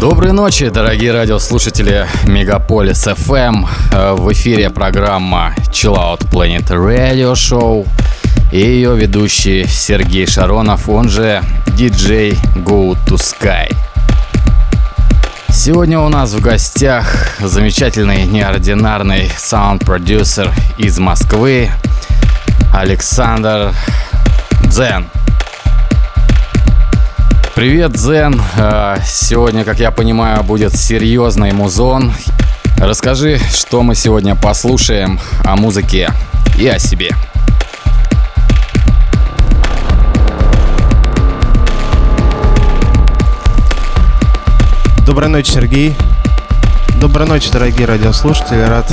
Доброй ночи, дорогие радиослушатели Мегаполис FM. Э, в эфире программа Chill Out Planet Radio Show и ее ведущий Сергей Шаронов, он же DJ Go to Sky. Сегодня у нас в гостях замечательный неординарный саунд-продюсер из Москвы Александр Дзен. Привет, Зен. А, сегодня, как я понимаю, будет серьезный музон. Расскажи, что мы сегодня послушаем о музыке и о себе. Доброй ночи, Сергей. Доброй ночи, дорогие радиослушатели. Рад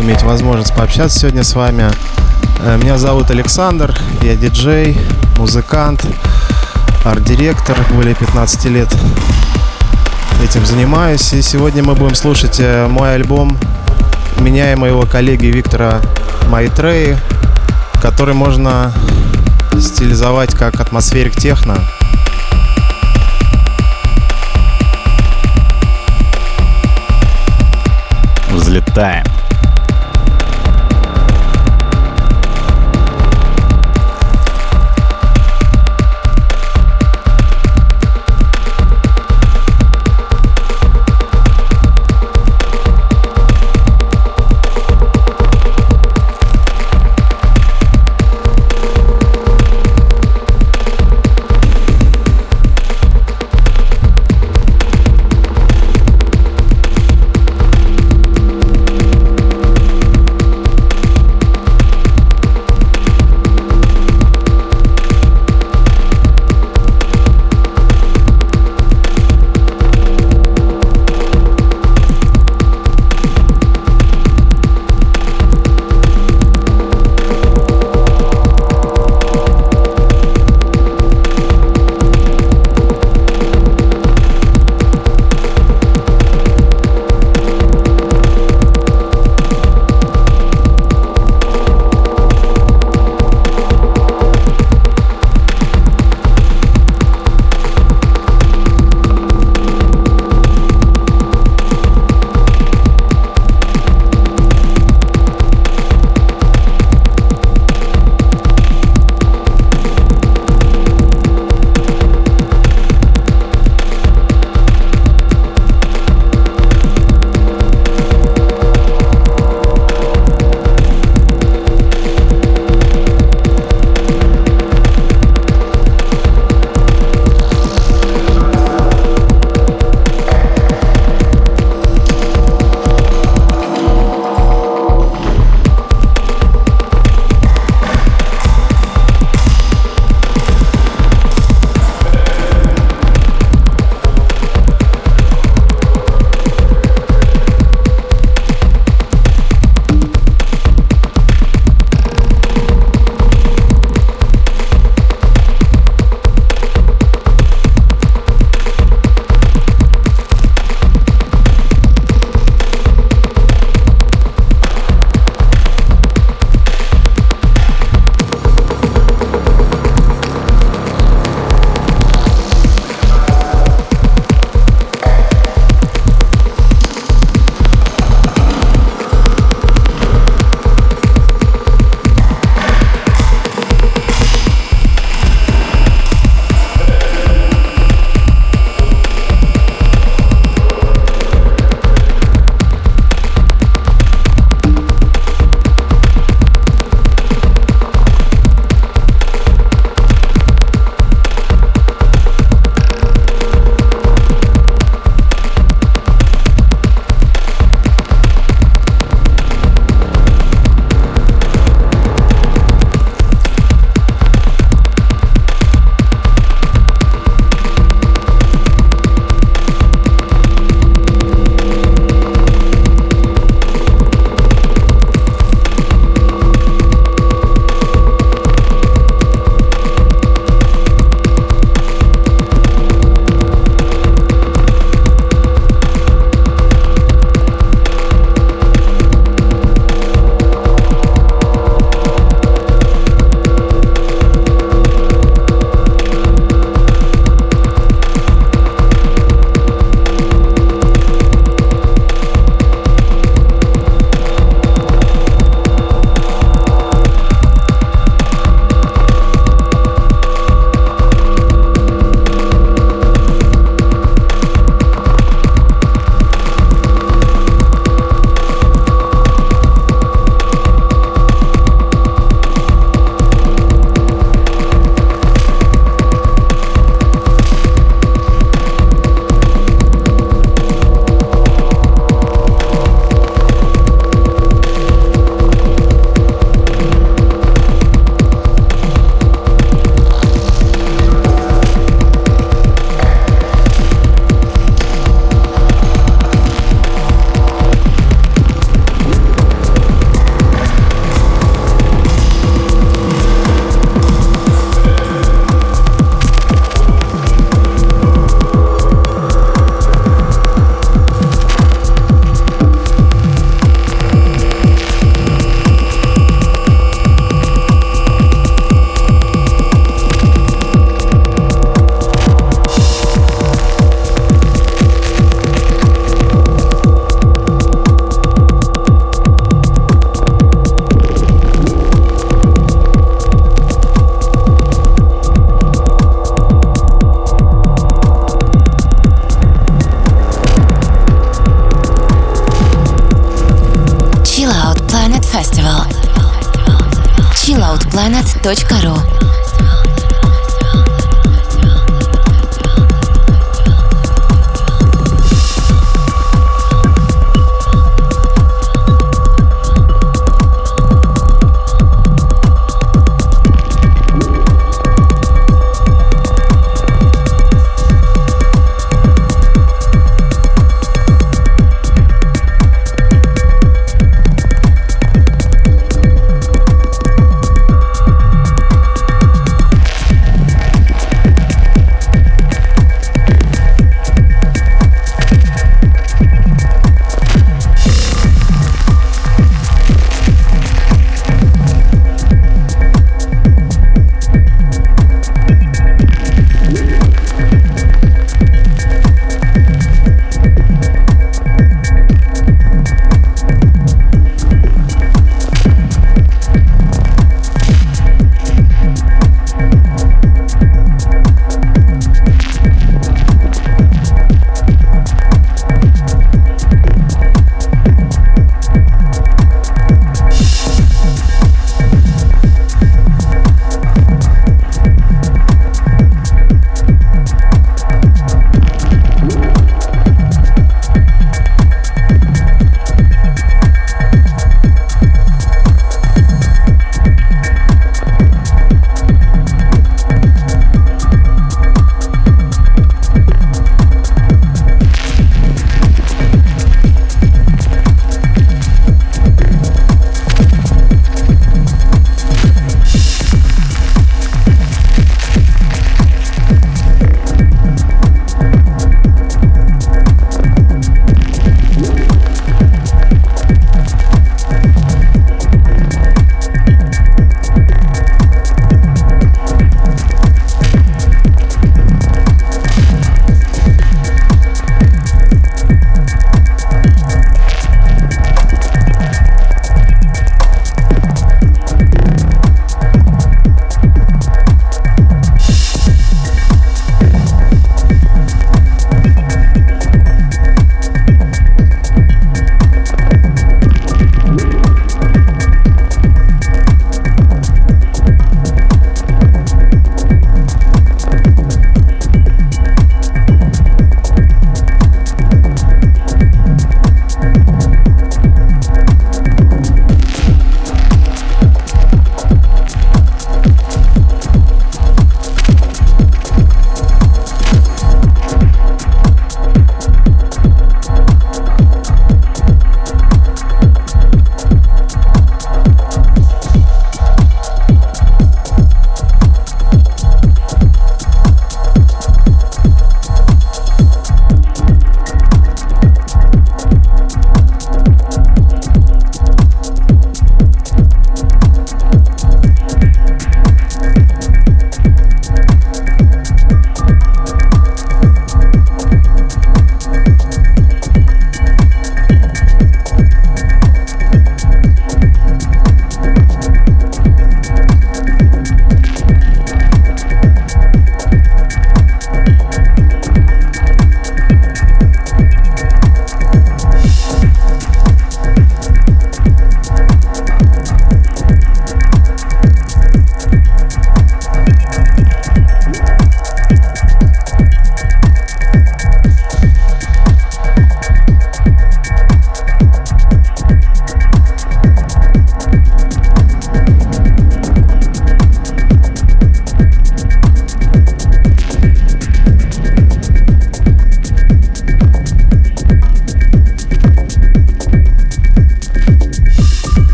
иметь возможность пообщаться сегодня с вами. Э, меня зовут Александр, я диджей, музыкант арт-директор, более 15 лет этим занимаюсь. И сегодня мы будем слушать э, мой альбом меня и моего коллеги Виктора Майтреи, который можно стилизовать как атмосферик техно. Взлетаем.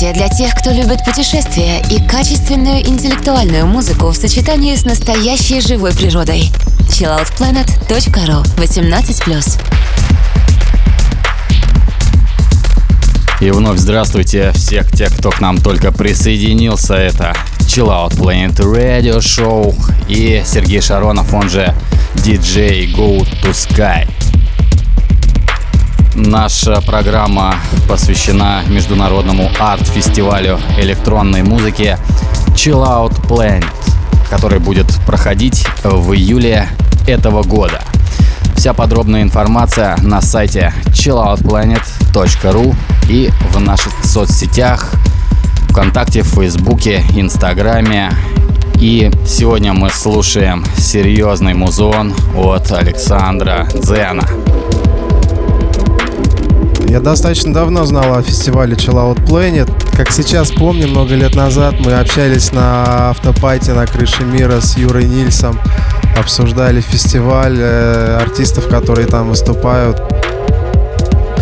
Событие для тех, кто любит путешествия и качественную интеллектуальную музыку в сочетании с настоящей живой природой. chilloutplanet.ru 18+. И вновь здравствуйте всех тех, кто к нам только присоединился. Это Chill Out Planet Radio Show и Сергей Шаронов, он же DJ Go to Sky. Наша программа посвящена международному арт-фестивалю электронной музыки Chill Out Planet, который будет проходить в июле этого года. Вся подробная информация на сайте chilloutplanet.ru и в наших соцсетях ВКонтакте, Фейсбуке, Инстаграме. И сегодня мы слушаем серьезный музон от Александра Дзена. Я достаточно давно знал о фестивале Chill Out Planet. Как сейчас помню, много лет назад мы общались на автопате на крыше мира с Юрой Нильсом обсуждали фестиваль э, артистов, которые там выступают.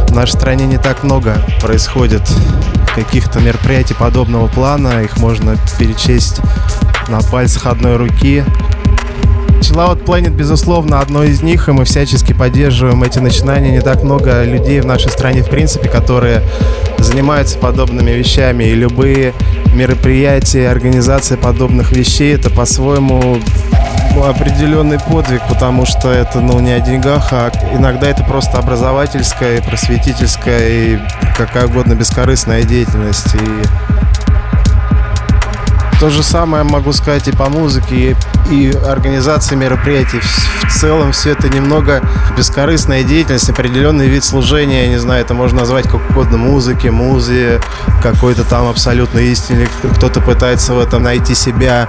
В нашей стране не так много происходит каких-то мероприятий подобного плана. Их можно перечесть на пальцах одной руки. Chillout Planet, безусловно, одно из них, и мы всячески поддерживаем эти начинания. Не так много людей в нашей стране, в принципе, которые занимаются подобными вещами, и любые мероприятия, организация подобных вещей, это по-своему определенный подвиг, потому что это, ну, не о деньгах, а иногда это просто образовательская, просветительская и какая угодно бескорыстная деятельность. И то же самое могу сказать и по музыке, и, и организации мероприятий. В целом все это немного бескорыстная деятельность, определенный вид служения, я не знаю, это можно назвать как угодно музыки, музее, какой-то там абсолютно истине. Кто-то пытается в этом найти себя,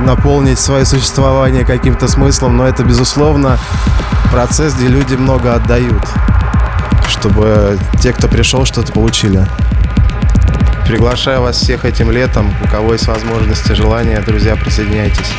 наполнить свое существование каким-то смыслом, но это, безусловно, процесс, где люди много отдают, чтобы те, кто пришел, что-то получили. Приглашаю вас всех этим летом. У кого есть возможность и желание, друзья, присоединяйтесь.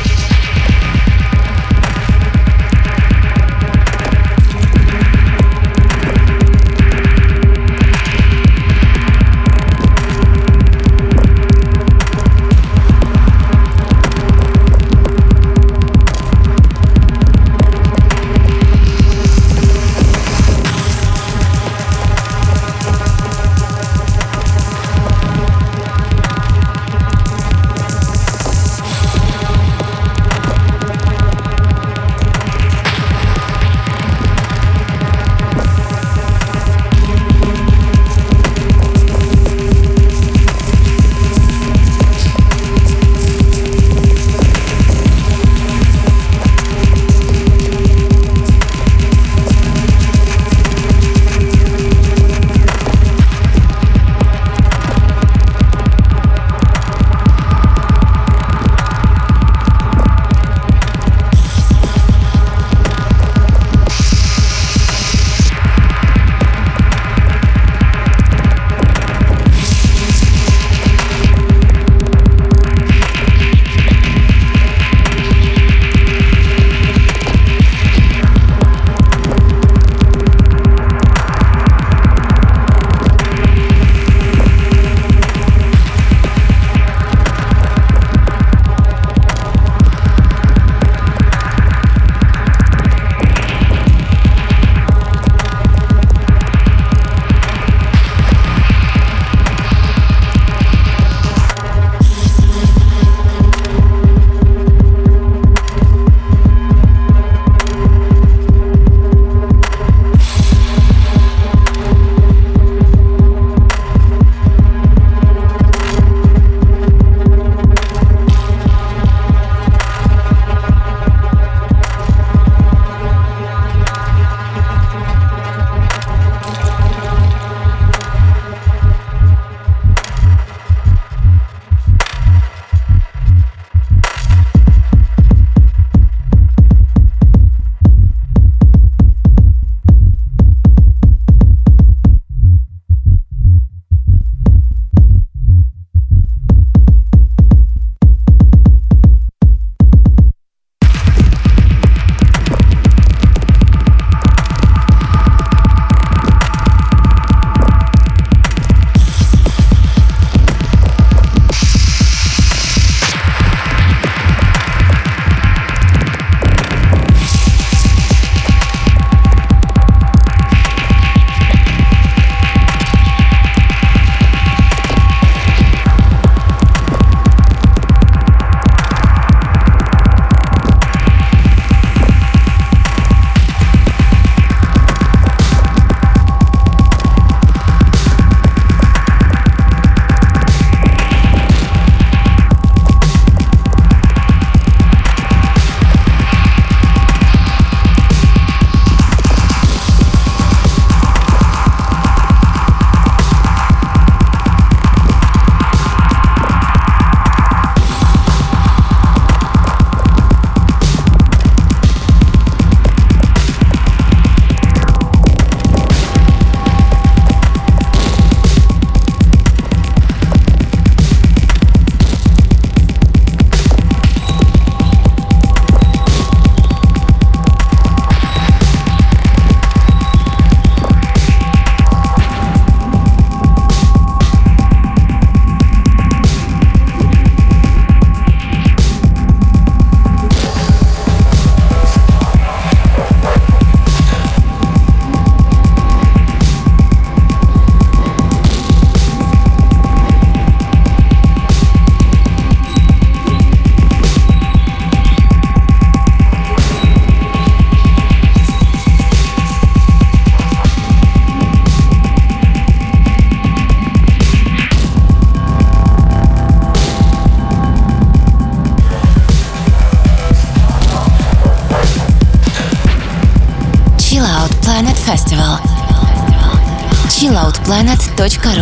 radio.ru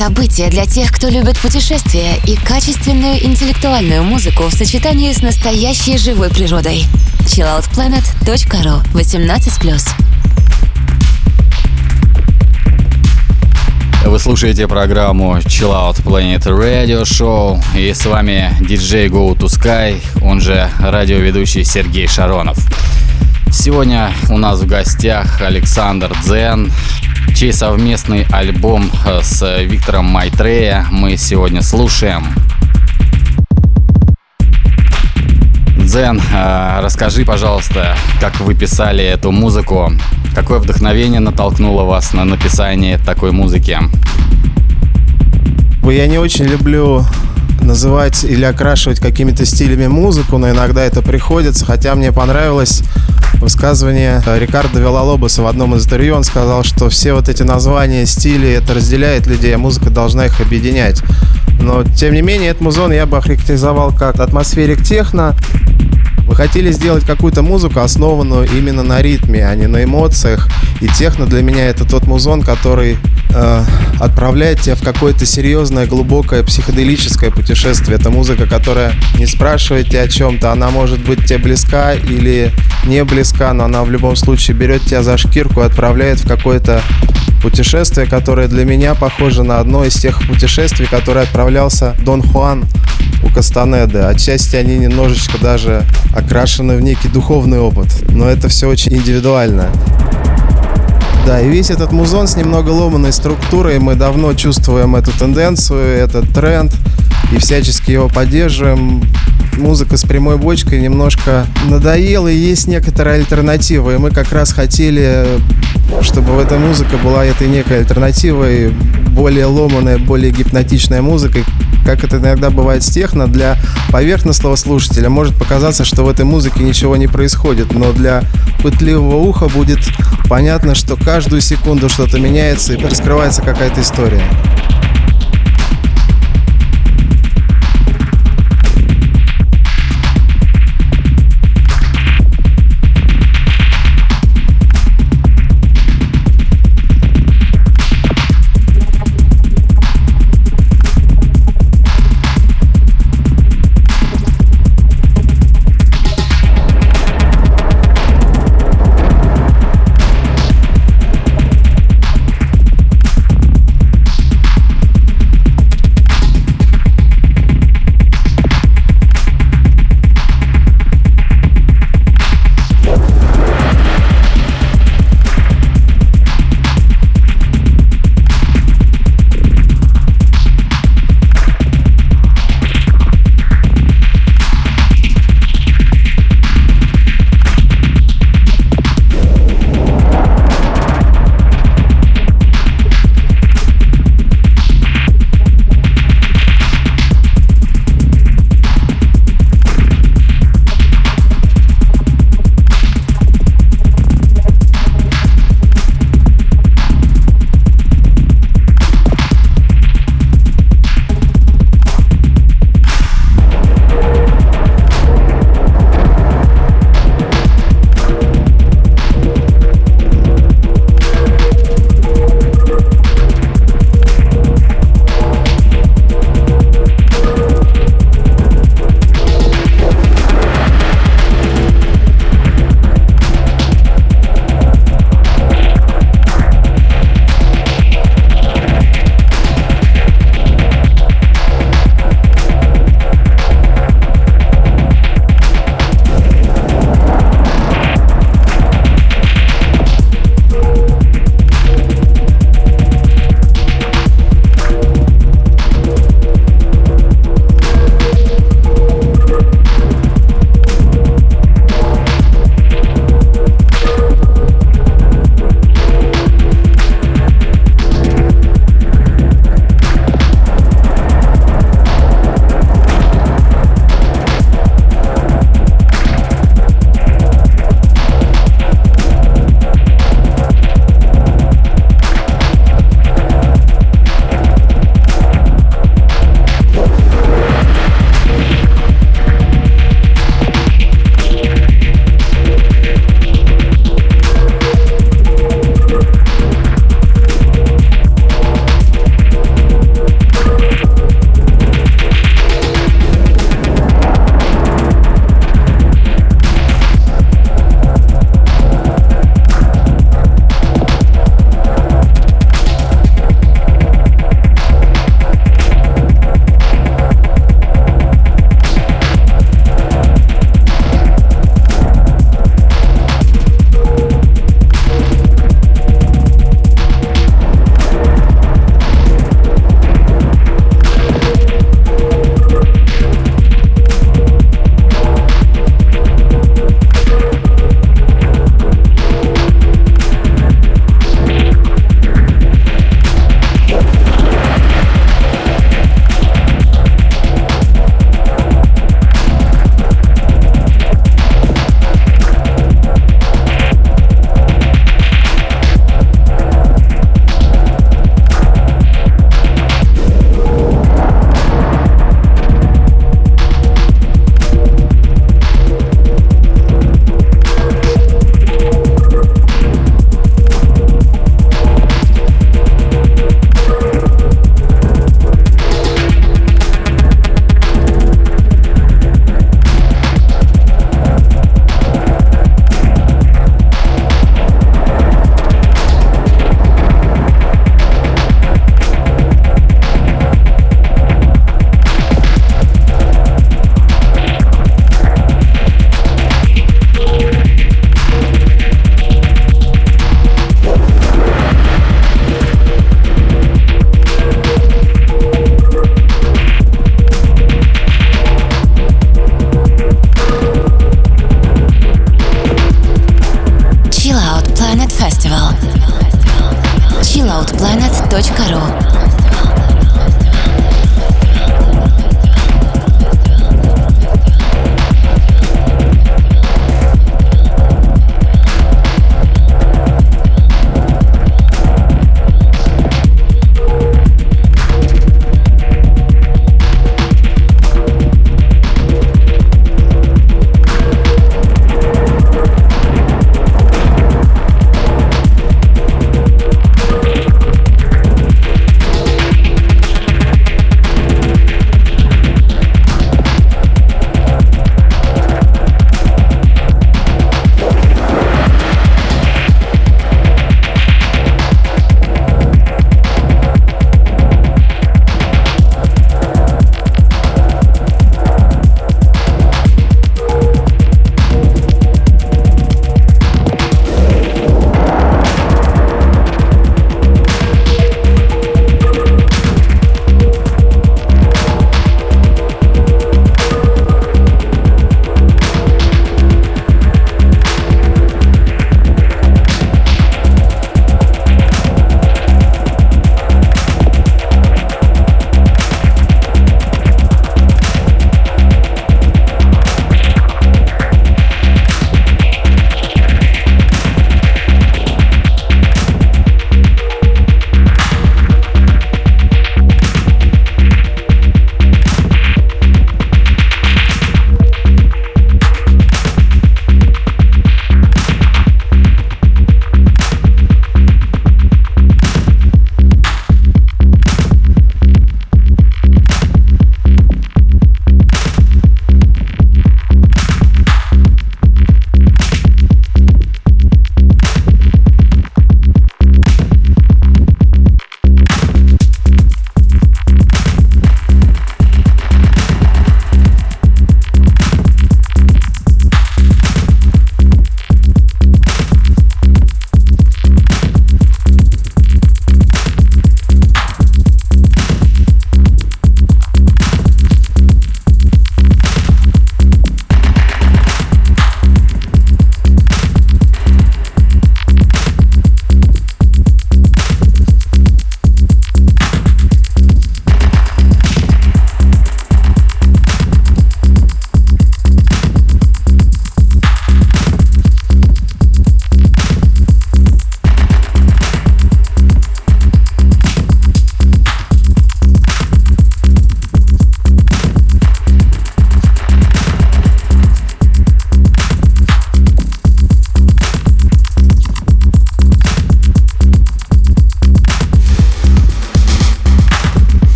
событие для тех, кто любит путешествия и качественную интеллектуальную музыку в сочетании с настоящей живой природой. chilloutplanet.ru 18+. Вы слушаете программу Chill Out Planet Radio Show и с вами диджей Go to Sky, он же радиоведущий Сергей Шаронов. Сегодня у нас в гостях Александр Дзен, чей совместный альбом с Виктором Майтрея мы сегодня слушаем. Дзен, э, расскажи, пожалуйста, как вы писали эту музыку, какое вдохновение натолкнуло вас на написание такой музыки? Я не очень люблю называть или окрашивать какими-то стилями музыку, но иногда это приходится, хотя мне понравилось высказывание Рикардо Велолобоса в одном из интервью. Он сказал, что все вот эти названия, стили, это разделяет людей, а музыка должна их объединять. Но, тем не менее, этот музон я бы охарактеризовал как атмосферик техно. Вы хотели сделать какую-то музыку, основанную именно на ритме, а не на эмоциях. И техно для меня это тот музон, который э, отправляет тебя в какое-то серьезное, глубокое психоделическое путешествие. Это музыка, которая не спрашивает тебя о чем-то, она может быть тебе близка или не близка, но она в любом случае берет тебя за шкирку и отправляет в какое-то путешествие, которое для меня похоже на одно из тех путешествий, которое отправлялся Дон Хуан у Кастанеды. Отчасти они немножечко даже окрашены в некий духовный опыт, но это все очень индивидуально. Да, и весь этот музон с немного ломаной структурой, мы давно чувствуем эту тенденцию, этот тренд и всячески его поддерживаем. Музыка с прямой бочкой немножко надоела, и есть некоторая альтернатива. И мы как раз хотели, чтобы в этой музыке была этой некой альтернативой, более ломаная, более гипнотичная музыка. Как это иногда бывает с техно, для поверхностного слушателя может показаться, что в этой музыке ничего не происходит, но для пытливого уха будет понятно, что каждую секунду что-то меняется и раскрывается какая-то история.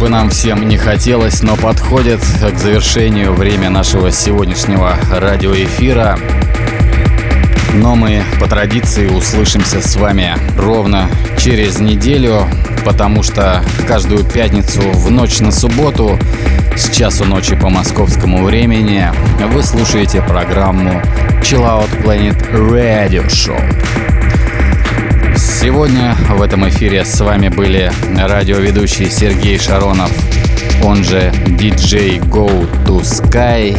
Бы нам всем не хотелось, но подходит к завершению время нашего сегодняшнего радиоэфира. Но мы по традиции услышимся с вами ровно через неделю, потому что каждую пятницу в ночь на субботу с часу ночи по московскому времени вы слушаете программу Chill Out Planet Radio Show. Сегодня в этом эфире с вами были радиоведущий Сергей Шаронов, он же DJ Go to Sky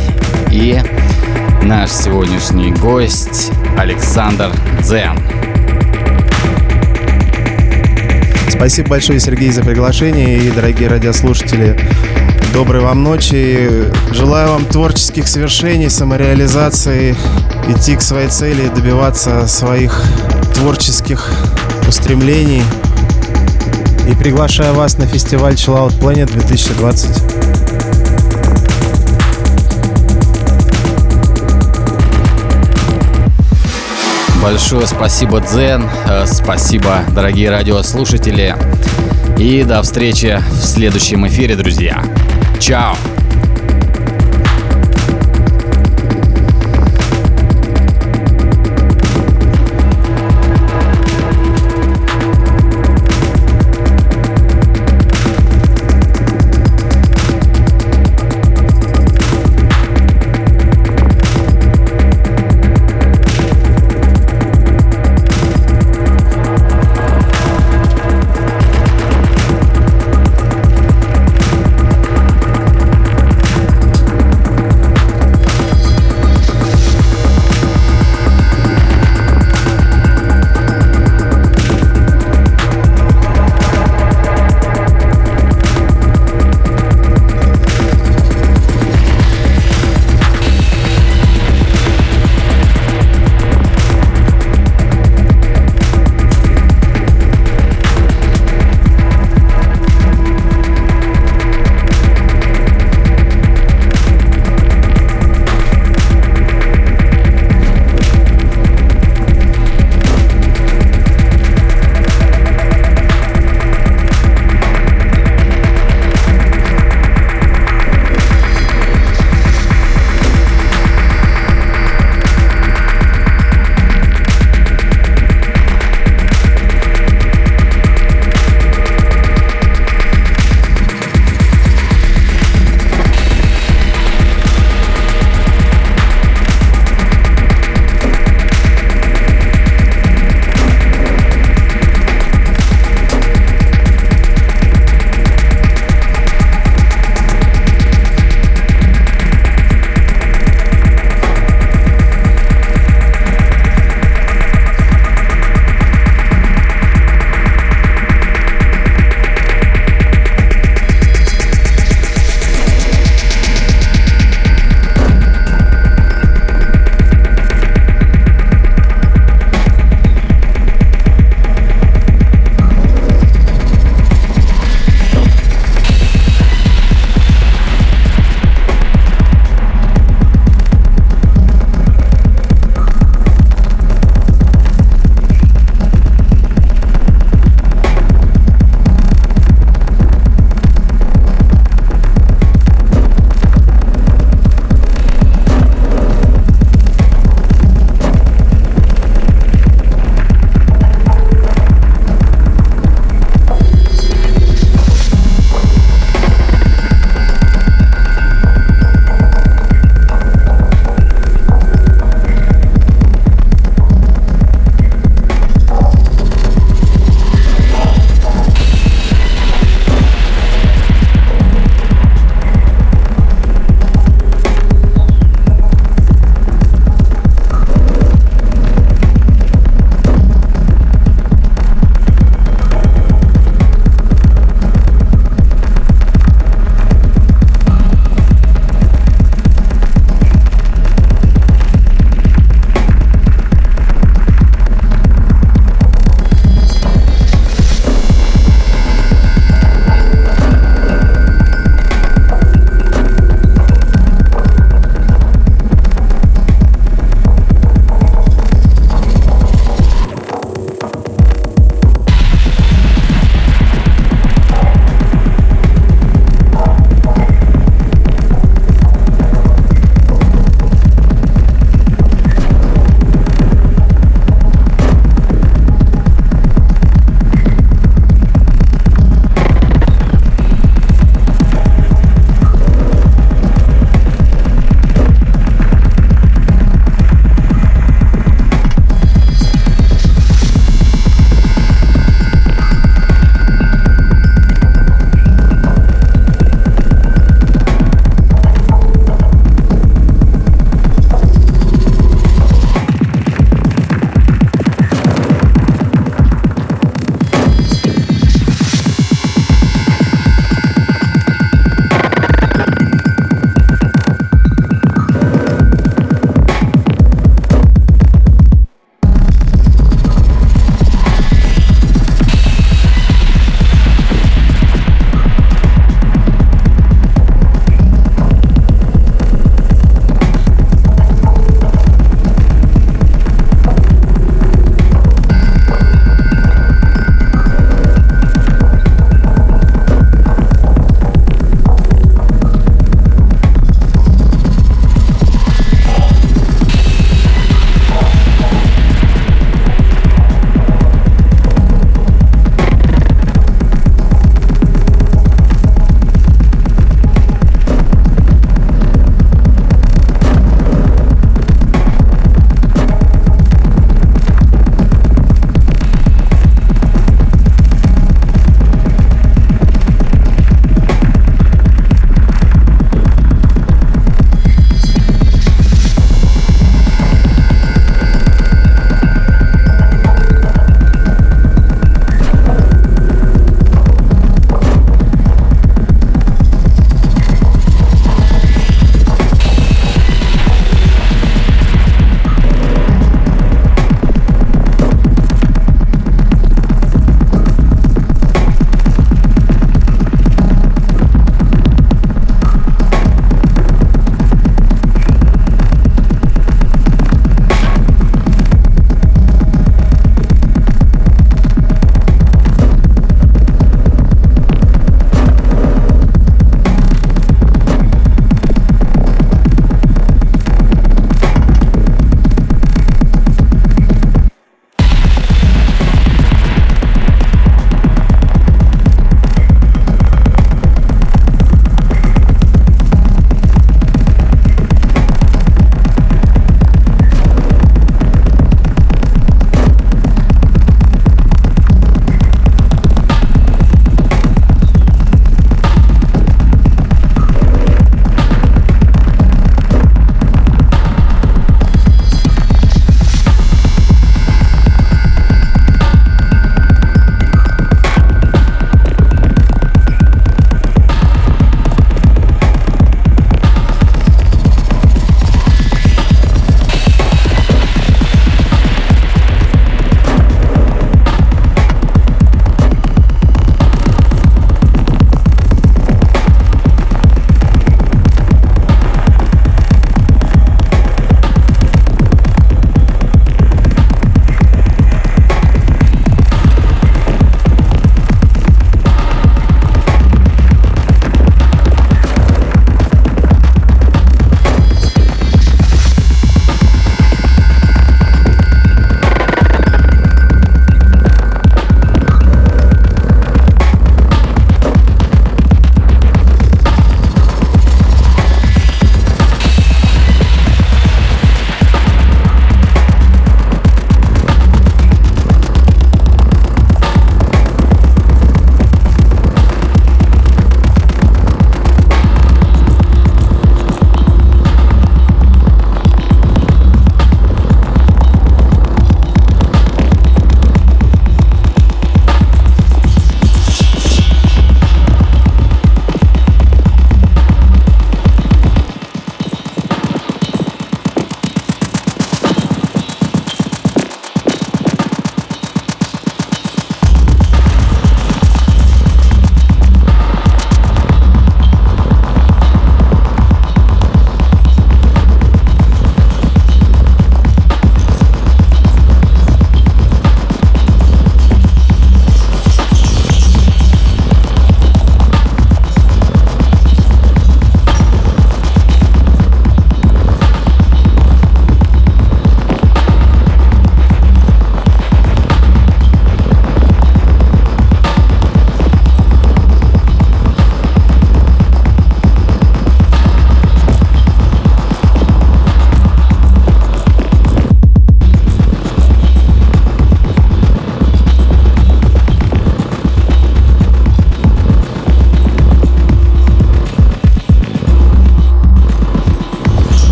и наш сегодняшний гость Александр Дзен. Спасибо большое, Сергей, за приглашение и, дорогие радиослушатели, доброй вам ночи. Желаю вам творческих свершений, самореализации, идти к своей цели, добиваться своих творческих устремлений. И приглашаю вас на фестиваль Chill Out Planet 2020. Большое спасибо, Дзен. Э, спасибо, дорогие радиослушатели. И до встречи в следующем эфире, друзья. Чао!